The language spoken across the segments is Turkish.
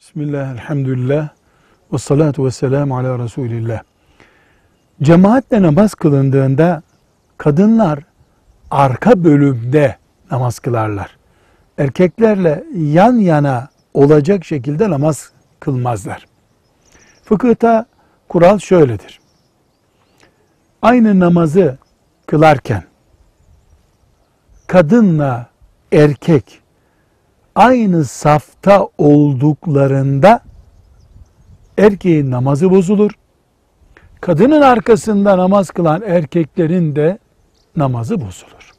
Bismillah, elhamdülillah, ve salatu ve selamu ala Resulillah. Cemaatle namaz kılındığında kadınlar arka bölümde namaz kılarlar. Erkeklerle yan yana olacak şekilde namaz kılmazlar. Fıkıhta kural şöyledir. Aynı namazı kılarken kadınla erkek aynı safta olduklarında erkeğin namazı bozulur. Kadının arkasında namaz kılan erkeklerin de namazı bozulur.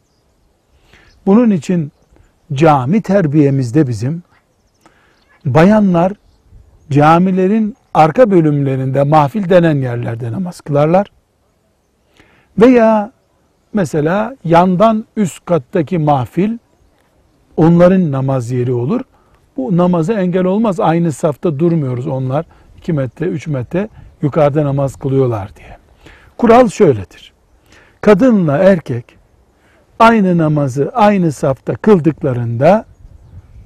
Bunun için cami terbiyemizde bizim bayanlar camilerin arka bölümlerinde mahfil denen yerlerde namaz kılarlar. Veya mesela yandan üst kattaki mahfil onların namaz yeri olur. Bu namaza engel olmaz. Aynı safta durmuyoruz onlar. 2 metre, 3 metre yukarıda namaz kılıyorlar diye. Kural şöyledir. Kadınla erkek aynı namazı aynı safta kıldıklarında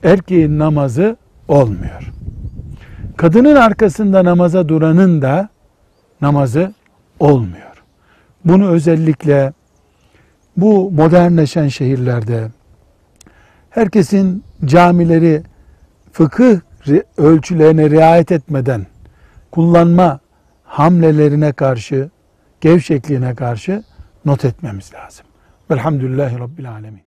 erkeğin namazı olmuyor. Kadının arkasında namaza duranın da namazı olmuyor. Bunu özellikle bu modernleşen şehirlerde herkesin camileri fıkıh ölçülerine riayet etmeden kullanma hamlelerine karşı, gevşekliğine karşı not etmemiz lazım. Velhamdülillahi Rabbil Alemin.